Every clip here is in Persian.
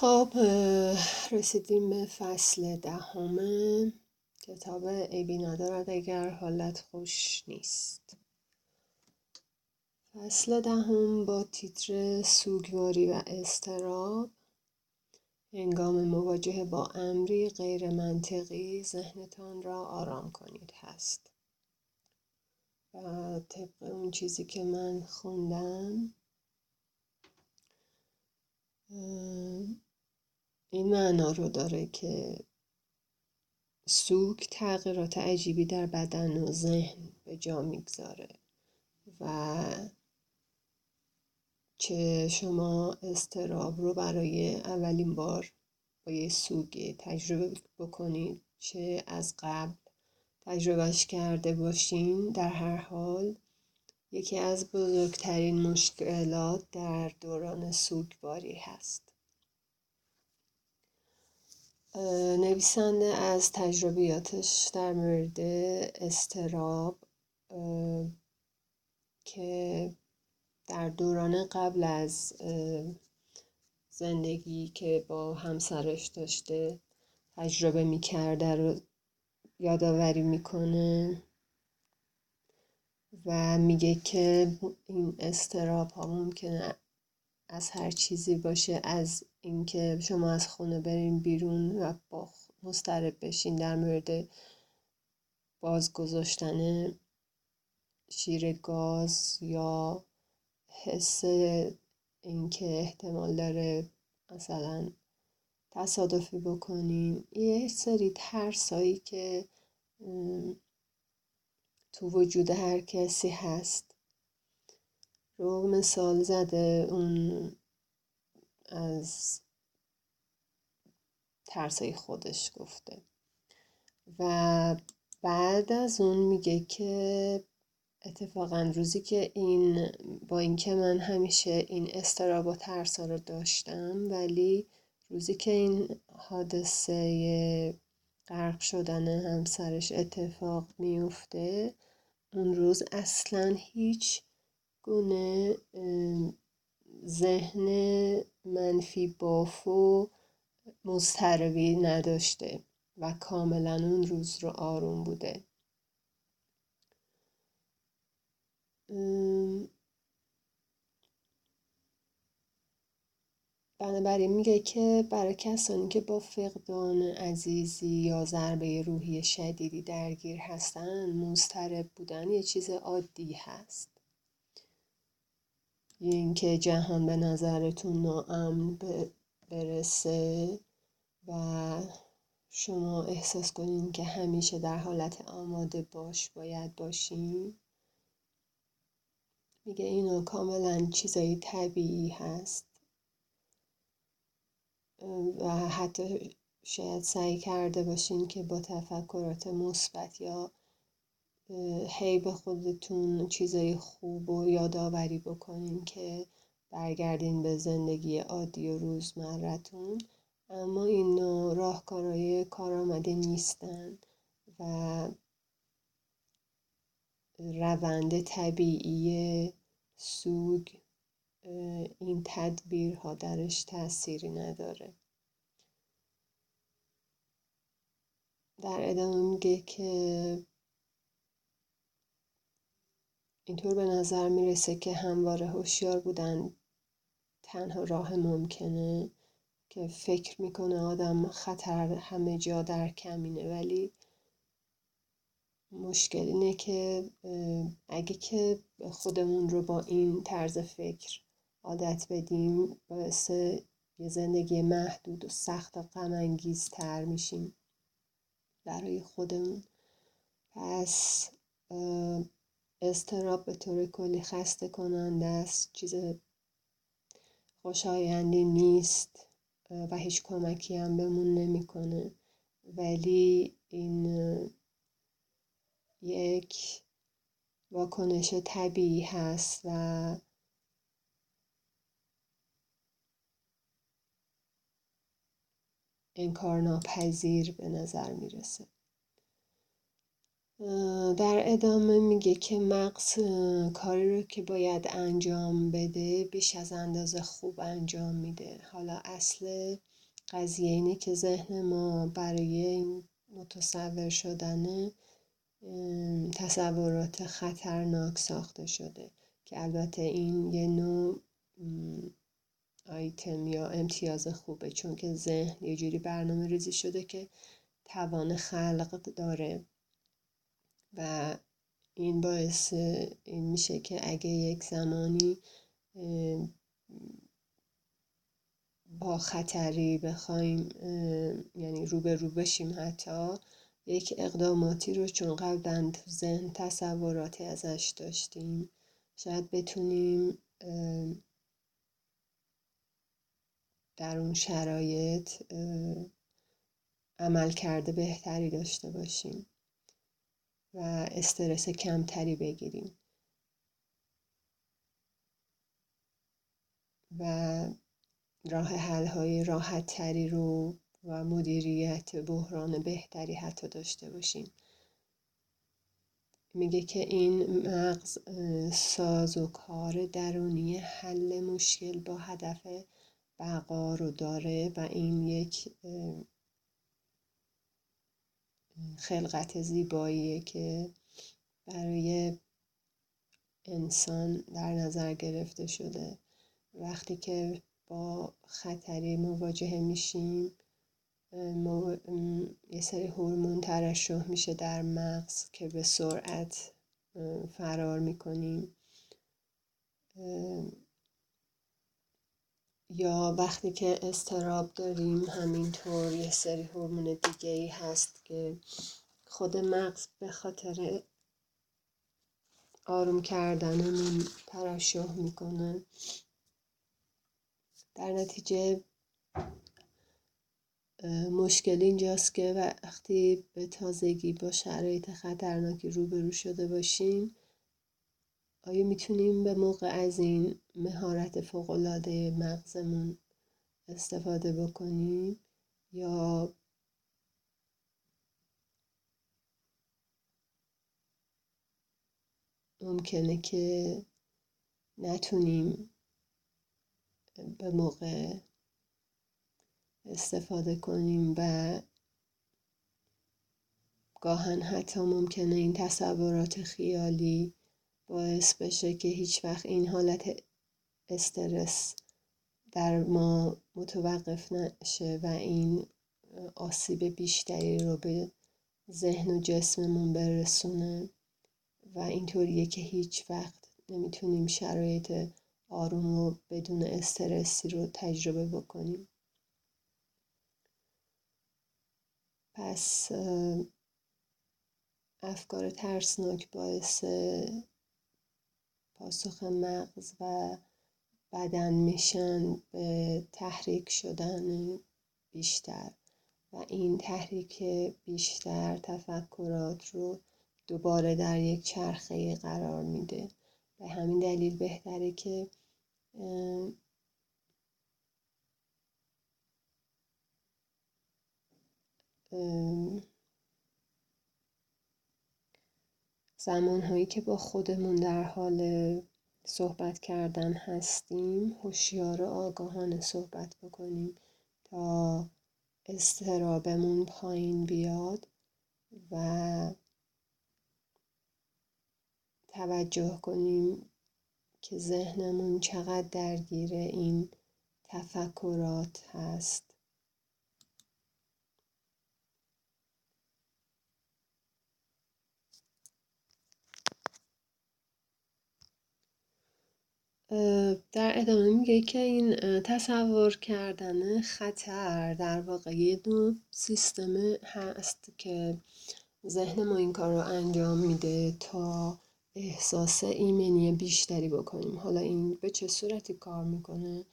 خب رسیدیم به فصل دهم کتاب ایبی ندارد اگر حالت خوش نیست. فصل دهم با تیتر سوگواری و استراب هنگام مواجهه با امری غیر منطقی ذهنتان را آرام کنید هست. و طبق اون چیزی که من خوندم این معنا رو داره که سوگ تغییرات عجیبی در بدن و ذهن به جا می‌گذاره و چه شما استراب رو برای اولین بار با یه سوگ تجربه بکنید چه از قبل تجربهش کرده باشین در هر حال یکی از بزرگترین مشکلات در دوران سوگواری هست. نویسنده از تجربیاتش در مورد استراب که در دوران قبل از زندگی که با همسرش داشته تجربه می‌کرده رو یادآوری می‌کنه و میگه که این استراب ها ممکنه از هر چیزی باشه از اینکه شما از خونه برین بیرون و با مضطرب بشین در مورد بازگذاشتن شیر گاز یا حس اینکه احتمال داره مثلا تصادفی بکنیم یه سری ترسایی که تو وجود هر کسی هست. رو مثال زده اون از ترسای خودش گفته. و بعد از اون میگه که اتفاقا روزی که این با اینکه من همیشه این استراب و ترسا رو داشتم ولی روزی که این حادثه غرق شدن همسرش اتفاق میفته اون روز اصلا هیچ گونه ذهن منفی باف و مضطربی نداشته و کاملا اون روز رو آروم بوده. بنابراین میگه که برای کسانی که با فقدان عزیزی یا ضربه روحی شدیدی درگیر هستن مضطرب بودن یه چیز عادی هست. اینکه جهان به نظرتون ناامن برسه و شما احساس کنین که همیشه در حالت آماده باش باید باشین. میگه اینا کاملا چیزایی طبیعی هست. و حتی شاید سعی کرده باشین که با تفکرات مثبت یا هی به خودتون چیزای خوب و یادآوری بکنین که برگردین به زندگی عادی و روزمرتون اما این راهکارهای کارآمده نیستن و روند طبیعی سوگ این تدبیرها درش تأثیری نداره. در ادامه میگه که اینطور به نظر می‌رسه که همواره هوشیار بودن تنها راه ممکنه که فکر می‌کنه آدم خطر همه جا در کمینه. ولی مشکل اینه که اگه که خودمون رو با این طرز فکر عادت بدیم باعث یه زندگی محدود و سخت و غم تر میشیم برای خودمون. پس استراب به طور کلی خسته کننده است چیز خوشایندی نیست و هیچ کمکی هم بهمون نمی‌کنه. ولی این یک واکنش طبیعی هست و انکارناپذیر به نظر می‌رسه. در ادامه میگه که مغز کاری رو که باید انجام بده بیش از اندازه خوب انجام میده. حالا اصل قضیه اینه که ذهن ما برای این متصور شدن تصورات خطرناک ساخته شده که البته این یه نوع آیتم یا امتیاز خوبه. چون که ذهن یه جوری برنامه ریزی شده که توان خلق داره. و این باعث این میشه که اگه یک زمانی با خطری بخوایم یعنی رو به رو بشیم حتی یک اقداماتی رو چون قبلا تو ذهن تصوراتی ازش داشتیم شاید بتونیم در اون شرایط عمل کرده بهتری داشته باشیم. و استرس کمتری بگیریم. و راه حل های راحت تری رو و مدیریت بحران بهتری حتی داشته باشیم. میگه که این مغز ساز و کار درونی حل مشکل با هدف بقا رو داره و این یک خلقت زیباییه که برای انسان در نظر گرفته شده. وقتی که با خطری مواجهه میشیم یه سری هورمون ترشح میشه در مغز که به سرعت فرار می‌کنیم. یا وقتی که استراب داریم همینطور یه سری هورمون دیگه ای هست که خود مغز به خاطر آروم کردنمون ترشح می‌کنه. در نتیجه مشکل اینجاست که وقتی به تازگی با شرایط خطرناکی روبرو شده باشیم آیا می‌تونیم به موقع از این مهارت فوقالعاده مغزمون استفاده بکنیم یا ممکنه که نتونیم به موقع استفاده کنیم و گاهن حتی ممکنه این تصورات خیالی باعث بشه که هیچ وقت این حالت استرس در ما متوقف نشه و این آسیب بیشتری رو به ذهن و جسممون برسونه و اینطوریه که هیچ وقت نمی‌تونیم شرایط آروم و بدون استرسی رو تجربه بکنیم. پس افکار ترسناک باعث پاسخ مغز و بدن میشن به تحریک شدن بیشتر و این تحریک بیشتر تفکرات رو دوباره در یک چرخه قرار میده. به همین دلیل بهتره که زمانهایی که با خودمون در حال صحبت کردن هستیم هوشیار و آگاهانه صحبت بکنیم تا استرابمون پایین بیاد و توجه کنیم که ذهنمون چقدر درگیر این تفکرات هست. در ادامه میگه که این تصور کردن خطر در واقع یه نوع سیستم هست که ذهن ما این کار رو انجام میده تا احساس ایمنی بیشتری بکنیم. حالا این به چه صورتی کار می‌کنه؟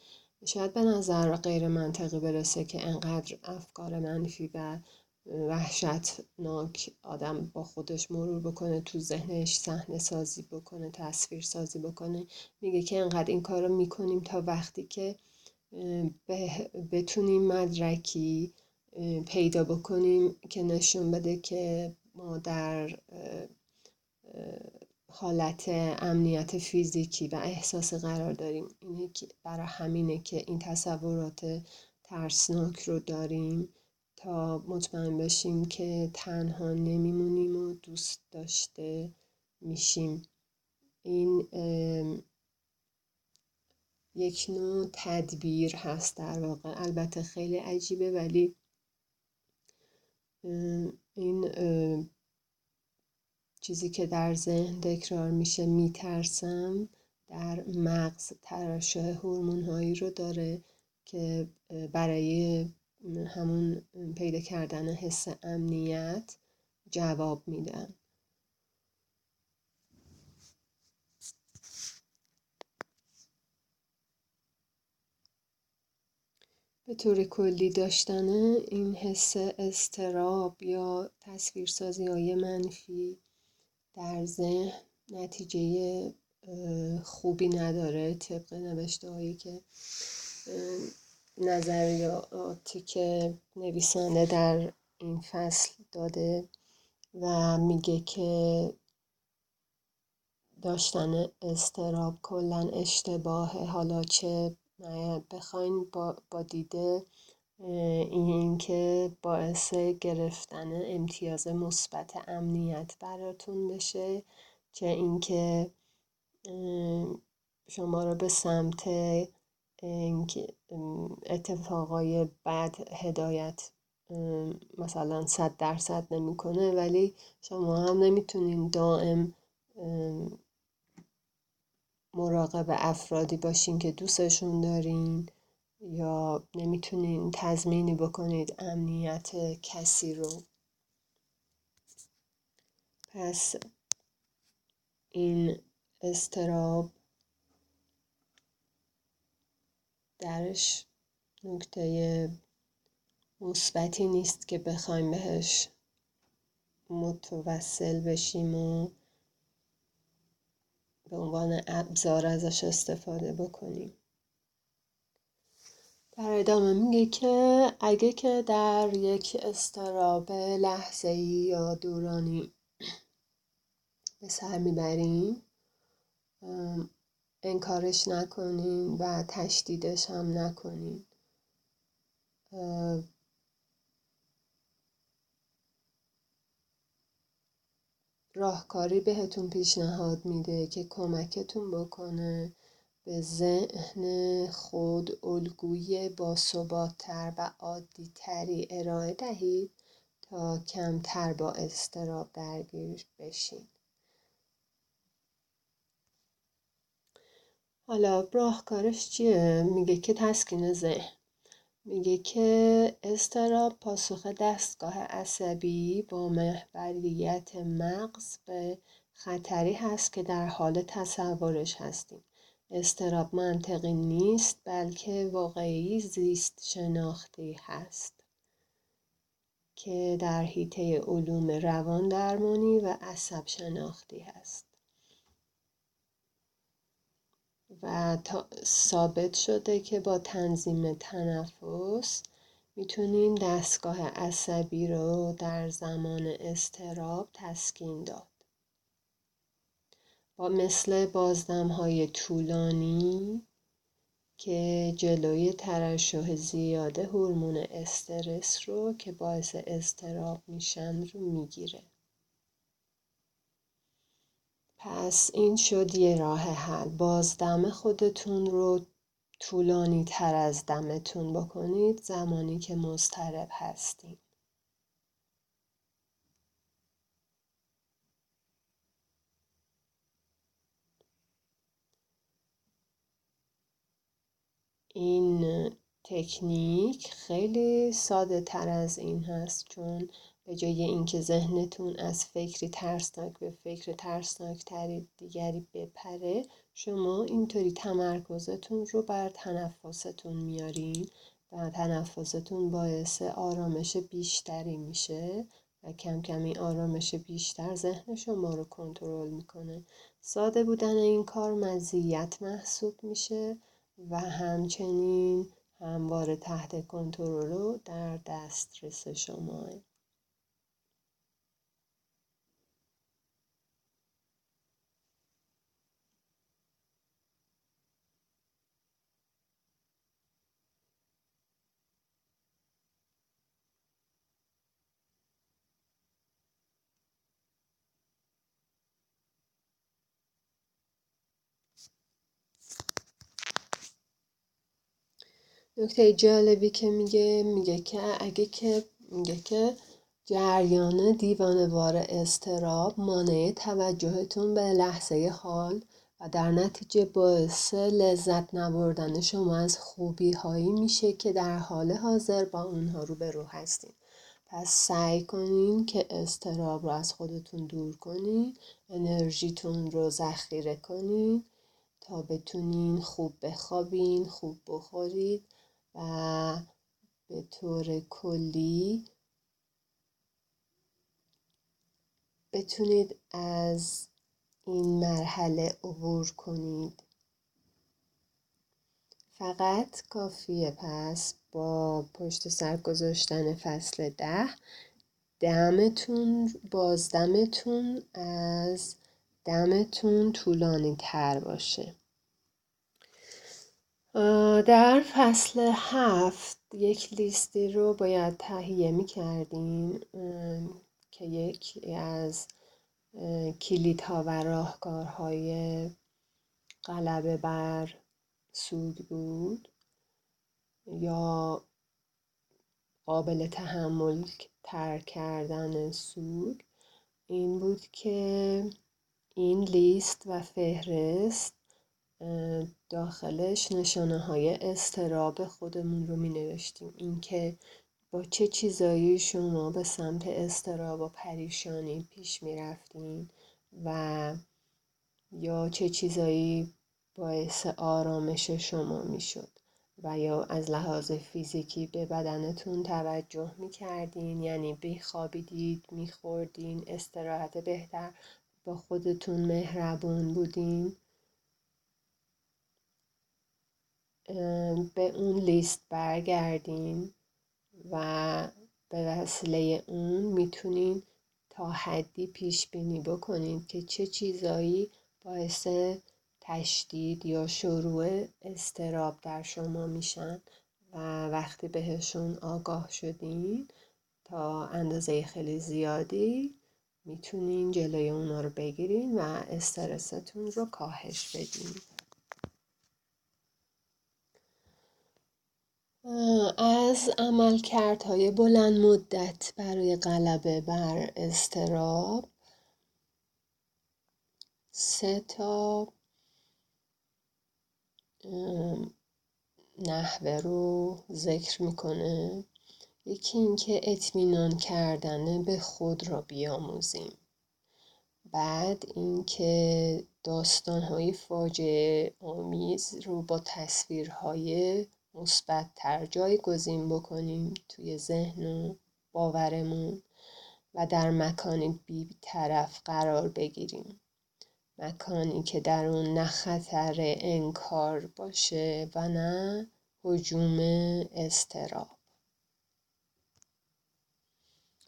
شاید به نظر غیر منطقی برسه که انقدر افکار منفی و وحشتناک آدم با خودش مرور بکنه تو ذهنش صحنه سازی بکنه تصویر سازی بکنه. میگه که انقدر این کار رو می‌کنیم تا وقتی که بتونیم مدرکی پیدا بکنیم که نشون بده که ما در حالت امنیت فیزیکی و احساسی قرار داریم. اینه که برای همینه که این تصورات ترسناک رو داریم. تا مطمئن بشیم که تنها نمیمونیم و دوست داشته میشیم. این یک نوع تدبیر هست در واقع. البته خیلی عجیبه ولی این چیزی که در ذهن تکرار میشه میترسم در مغز ترشح هورمون هایی رو داره که برای همون پیدا کردن حس امنیت جواب میدن به طور کلی داشتن این حس استراب یا تصویرسازی های منفی در ذهن نتیجه خوبی نداره. طبق نوشته هایی که نظریاتی که نویسنده در این فصل داده و میگه که داشتن استراب کلا اشتباهه. حالا چه بخواین با, با دیده این که باعث گرفتن امتیاز مثبت امنیت براتون بشه چه اینکه شما رو به سمت اتفاقای بد هدایت مثلا صد درصد نمی‌کنه ولی شما هم نمی‌تونین دائم مراقب افرادی باشین که دوستشون دارین یا نمی‌تونین تضمینی بکنید امنیت کسی رو. پس این استراب درش نکته مثبتی نیست که بخوایم بهش متوسل بشیم و به عنوان ابزار ازش استفاده بکنیم. در ادامه میگه که اگه که در یک استراب لحظه ای یا دورانی به سر می‌بریم انکارش نکنین و تشدیدش هم نکنین. راهکاری بهتون پیشنهاد میده که کمکتون بکنه به ذهن خود الگوی باثباتتر و عادیتری ارائه دهید تا کمتر با استراب درگیر بشین. حالا راهکارش چیه؟ میگه که تسکین ذهن. میگه که استراب پاسخ دستگاه عصبی با محوریت مغز به خطری هست که در حال تصورش هستیم. استراب منطقی نیست بلکه واقعی زیست شناختی هست که در حیطه علوم روان درمانی و عصب شناختی هست. و ثابت شده که با تنظیم تنفس می‌تونیم دستگاه عصبی رو در زمان استراب تسکین داد. با مثل بازدم های طولانی که جلوی ترشح زیاد هورمون استرس رو که باعث استراب میشن رو می‌گیره. پس این شد یه راه حل. بازدم خودتون رو طولانی تر از دمتون بکنید زمانی که مضطرب هستین. این تکنیک خیلی ساده تر از این هست چون به جای اینکه ذهنتون از فکری ترسناک به فکر ترسناک تری دیگری بپره شما اینطوری تمرکزتون رو بر تنفستون میارین و تنفستون باعث آرامش بیشتری میشه و کم کم این آرامش بیشتر ذهن شما رو کنترل می‌کنه. ساده بودن این کار مزیت محسوب میشه و همچنین همواره تحت کنترل و در دسترس شما نکته جالبی که میگه میگه که اگه که میگه که جریان دیوانوار استراب مانع توجهتون به لحظه حال و در نتیجه باعث لذت نبردن شما از خوبی هایی میشه که در حال حاضر با اونها رو به رو هستین. پس سعی کنین که استراب رو از خودتون دور کنین انرژیتون رو ذخیره کنین تا بتونین خوب بخوابین خوب بخورید. و به طور کلی بتونید از این مرحله عبور کنید. فقط کافیه پس با پشت سر گذاشتن فصل ده دمتون بازدمتون از دمتون طولانی تر باشه. در فصل هفت یک لیستی رو باید تهیه می کردیم که یکی از کلیدها و راهکارهای غلبه بر سوگ بود یا قابل تحمل تر کردن سوگ این بود که این لیست و فهرست داخلش نشانه های استراب خودمون رو می نوشتیم اینکه با چه چیزایی شما به سمت استراب و پریشانی پیش می رفتین و یا چه چیزایی باعث آرامش شما می شد و یا از لحاظ فیزیکی به بدنتون توجه می کردین یعنی بخوابیدید می خوردین استراحت بهتر با خودتون مهربون بودین. به اون لیست برگردین و به وسیله اون می‌تونین تا حدی پیش بینی بکنید که چه چیزایی باعث تشدید یا شروع استراب در شما میشن و وقتی بهشون آگاه شدین تا اندازه خیلی زیادی می‌تونین جلوی اونا رو بگیرین و استرستون رو کاهش بدین. از عملکردهای بلند مدت برای غلبه بر استراب سه تا نحوه رو ذکر می‌کنه. یکی اینکه اطمینان کردن به خود را بیاموزیم. بعد اینکه داستانهای فاجعه آمیز رو با تصویرهای مثبتتر جایگزین بکنیم توی ذهن و باورمون و در مکانی طرف قرار بگیریم مکانی که در اون نه خطر انکار باشه و نه حجوم استراب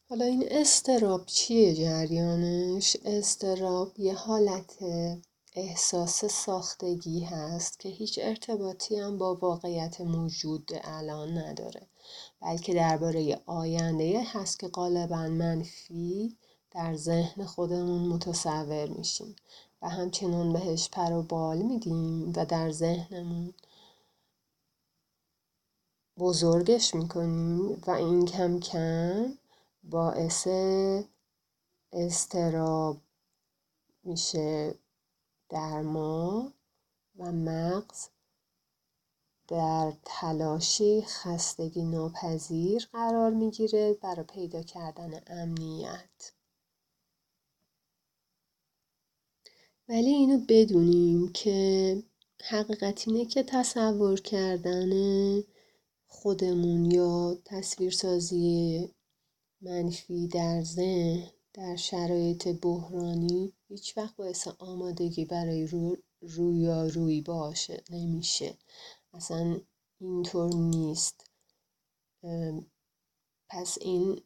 حالا این استراب چیه جریانش؟ استراب یه حالت احساس ساختگی هست که هیچ ارتباطی هم با واقعیت موجود الان نداره بلکه درباره آینده هست که غالبا منفی در ذهن خودمون متصور میشیم و همچنان بهش پر و بال میدیم و در ذهنمون بزرگش می‌کنیم و این کم کم باعث استراب میشه. در ما و مغز در تلاشی خستگی ناپذیر قرار می‌گیره برای پیدا کردن امنیت. ولی اینو بدونیم که حقیقت اینه که تصور کردن خودمون یا تصویرسازی منفی در ذهن در شرایط بحرانی هیچ وقت باعث آمادگی برای رو رویارویی باشه نمیشه. اصلا اینطور نیست. پس این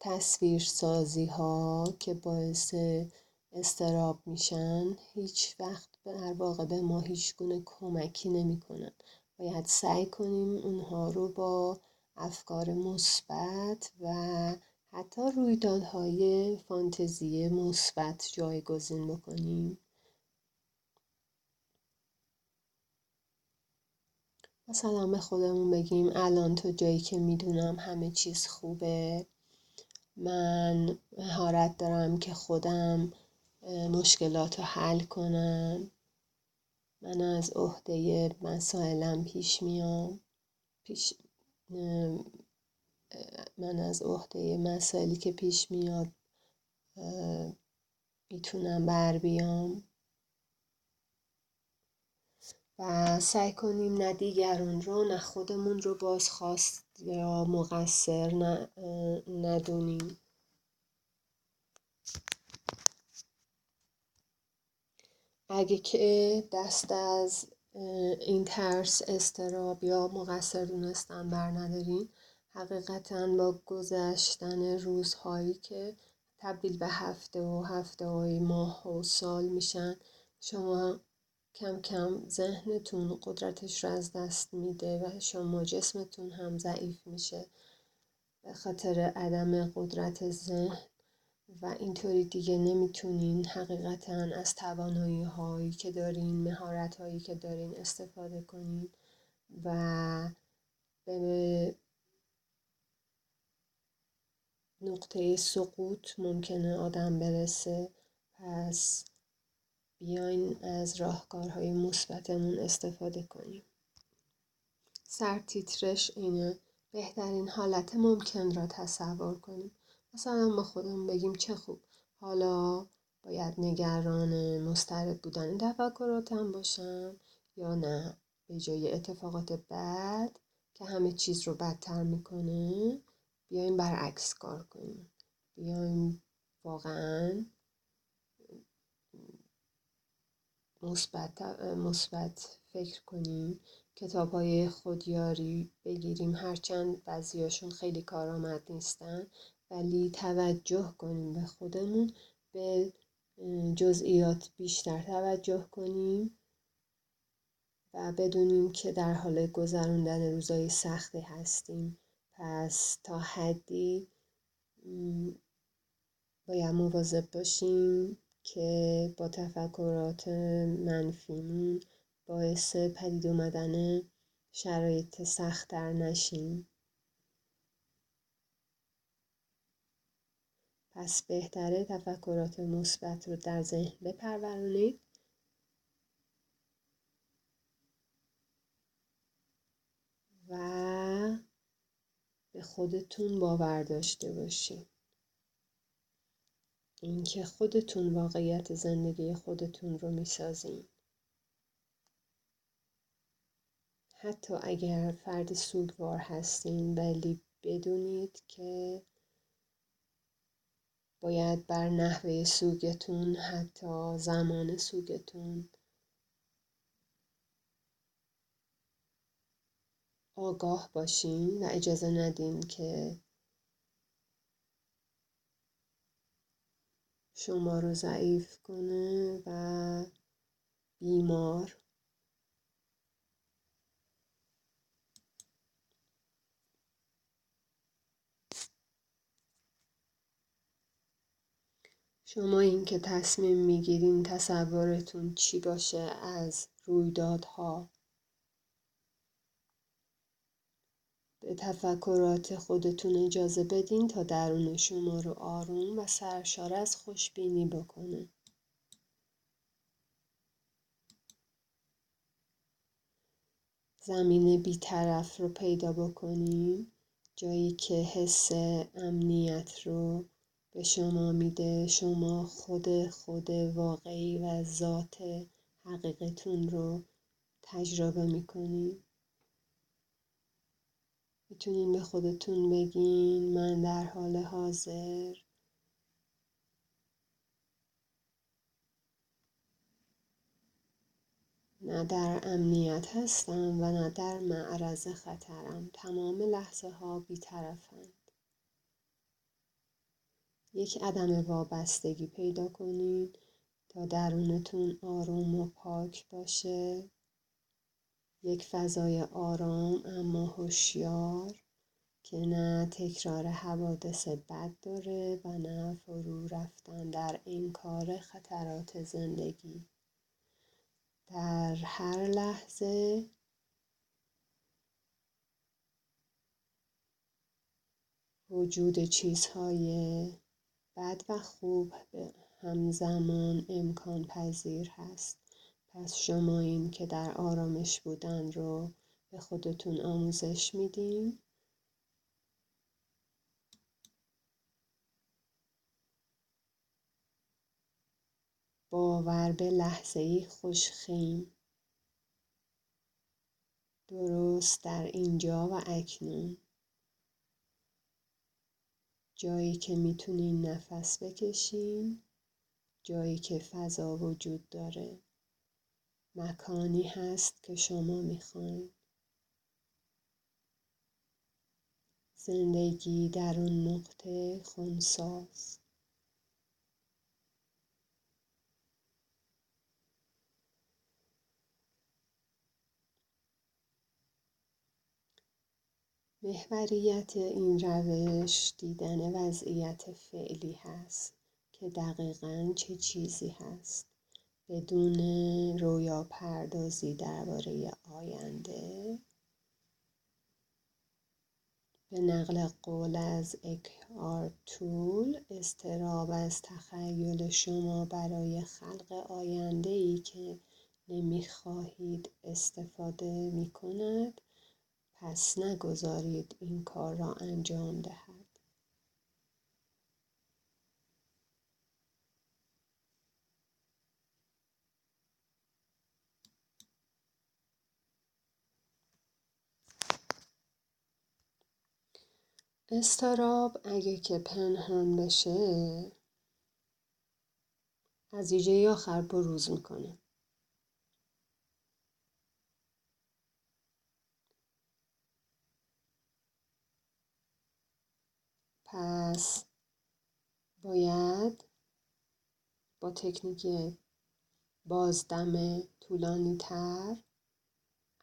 تصویر سازی ها که باعث استراب میشن هیچ وقت در واقع به ما هیچ گونه کمکی نمی‌کنن. باید سعی کنیم اونها رو با افکار مثبت و حتی رویدادهای فانتزی مثبت جایگزین بکنیم. مثلا به خودمون بگیم الان تو جایی که می‌دونم همه چیز خوبه. من مهارت دارم که خودم مشکلات رو حل کنم. من از عهده مسائلم پیش میام. پیش من از عهده مسائلی که پیش میاد می‌تونم بر بیام و سعی کنیم نه دیگران رو نه خودمون رو بازخواست یا مقصر ندونیم اگه که دست از این ترس استراب یا مقصر دونستن بر ندارین حقیقتا با گذشتن روزهایی که تبدیل به هفته و هفته های ماه و سال میشن شما کم کم ذهنتون قدرتش رو از دست میده و شما جسمتون هم ضعیف میشه. به خاطر عدم قدرت ذهن و اینطوری دیگه نمی‌تونین حقیقتا از توانایی هایی که دارین مهارت هایی که دارین استفاده کنین و به نقطه سقوط ممکنه آدم برسه. پس بیاین از راهکارهای مثبتمون استفاده کنیم. سرتیترش اینه. بهترین حالت ممکن را تصور کنیم. مثلا ما خودمون بگیم چه خوب. حالا باید نگران مسترب بودن تفکراتم باشم یا نه. به جای اتفاقات بد که همه چیز رو بدتر می‌کنه بیایم برعکس کار کنیم. بیایم واقعا مثبت مثبت فکر کنیم. کتاب های خودیاری بگیریم. هرچند بعضیاشون خیلی کارآمد نیستن ولی توجه کنیم به خودمون به جزئیات بیشتر توجه کنیم و بدونیم که در حال گذراندن روزای سختی هستیم. پس تا حدی باید مواظب باشیم که با تفکرات منفیمون باعث پدید اومدن شرایط سختتر نشیم. پس بهتره تفکرات مثبت رو در ذهن بپرورونید و به خودتون باور داشته باشید اینکه خودتون واقعیت زندگی خودتون رو می‌سازین. حتی اگر فرد سوگوار هستین ولی بدونید که باید بر نحوه سوگتون حتی زمان سوگتون آگاه باشین و اجازه ندین که شما رو ضعیف کنه و بیمار. شما این که تصمیم می‌گیرین تصورتون چی باشه از رویدادها. به تفکرات خودتون اجازه بدین تا درون شما رو آروم و سرشار از خوشبینی بکنه. زمین بیطرف رو پیدا بکنیم. جایی که حس امنیت رو به شما میده. شما خود خود واقعی و ذات حقیقتون رو تجربه می‌کنید می‌تونین به خودتون بگین من در حال حاضر. نه در امنیت هستم و نه در معرض خطرم. تمام لحظه ها بیطرفند. یک عدم وابستگی پیدا کنید تا درونتون آروم و پاک باشه. یک فضای آرام اما هوشیار که نه تکرار حوادث بد داره و نه فرو رفتن در این کار خطرات زندگی. در هر لحظه وجود چیزهای بد و خوب به همزمان امکان پذیر هست. پس شما این که در آرامش بودن رو به خودتون آموزش میدین؟ باور به لحظه ای خوشخیم. درست در اینجا و اکنون. جایی که می‌تونین نفس بکشین جایی که فضا وجود داره. مکانی هست که شما می‌خواین. زندگی در اون نقطه خونساز. محوریت این روش دیدن وضعیت فعلی هست که دقیقا چه چیزی هست. بدون رویا پردازی درباره آینده به نقل قول از اکهارت تول استراب از تخیل شما برای خلق آینده ای که نمی‌خواهید استفاده می کند پس نگذارید این کار را انجام دهد. استراب اگه که پنهان بشه از ایجه آخر بروز می‌کنه. پس باید با تکنیک بازدم طولانی تر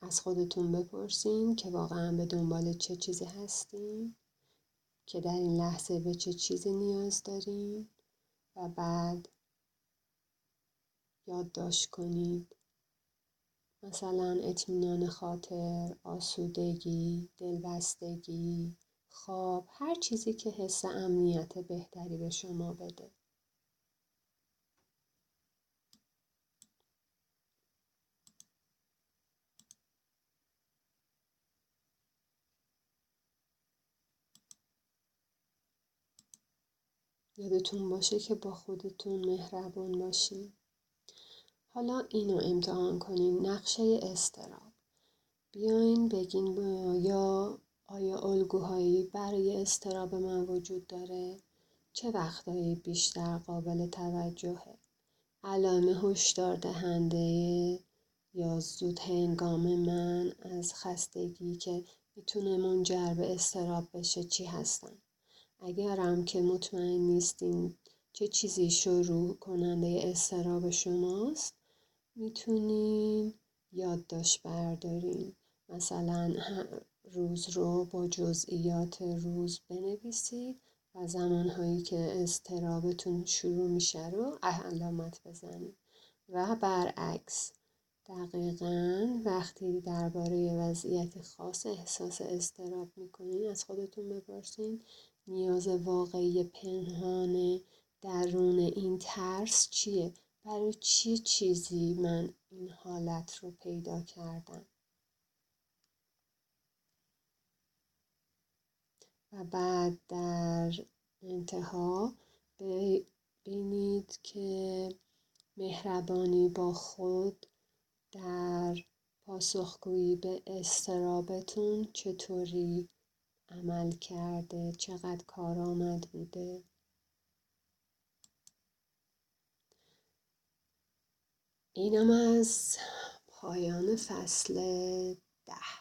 از خودتون بپرسین که واقعا به دنبال چه چیزی هستین. که در این لحظه به چه چیزی نیاز دارین و بعد یادداشت کنید. مثلا اطمینان خاطر، آسودگی، دلبستگی، خواب هر چیزی که حس امنیت بهتری به شما بده. یادتون باشه که با خودتون مهربان باشین حالا اینو امتحان کنین نقشه استراب بیاین بگین یا آیا الگوهایی برای استراب من وجود داره؟ چه وقتهایی بیشتر قابل توجهه؟ علائم هشدار دهنده یا زود هنگام من از خستگی که می‌تونه منجر به استراب بشه چی هستن؟ اگرم که مطمئن نیستین چه چیزی شروع کننده استراب شماست می‌تونین یادداشت بردارین. مثلا روز رو با جزئیات روز بنویسید و زمانهایی که استرابتون شروع میشه رو علامت بزنید. و برعکس دقیقا وقتی درباره وضعیت خاص احساس استراب می‌کنین از خودتون بپرسین نیاز واقعی پنهان درون این ترس چیه؟ برای چی چیزی من این حالت رو پیدا کردم؟ و بعد در انتها ببینید که مهربانی با خود در پاسخگویی به استرابتون چطوری؟ عمل کرده چقدر کارآمد بوده. اینم از پایان فصل ده.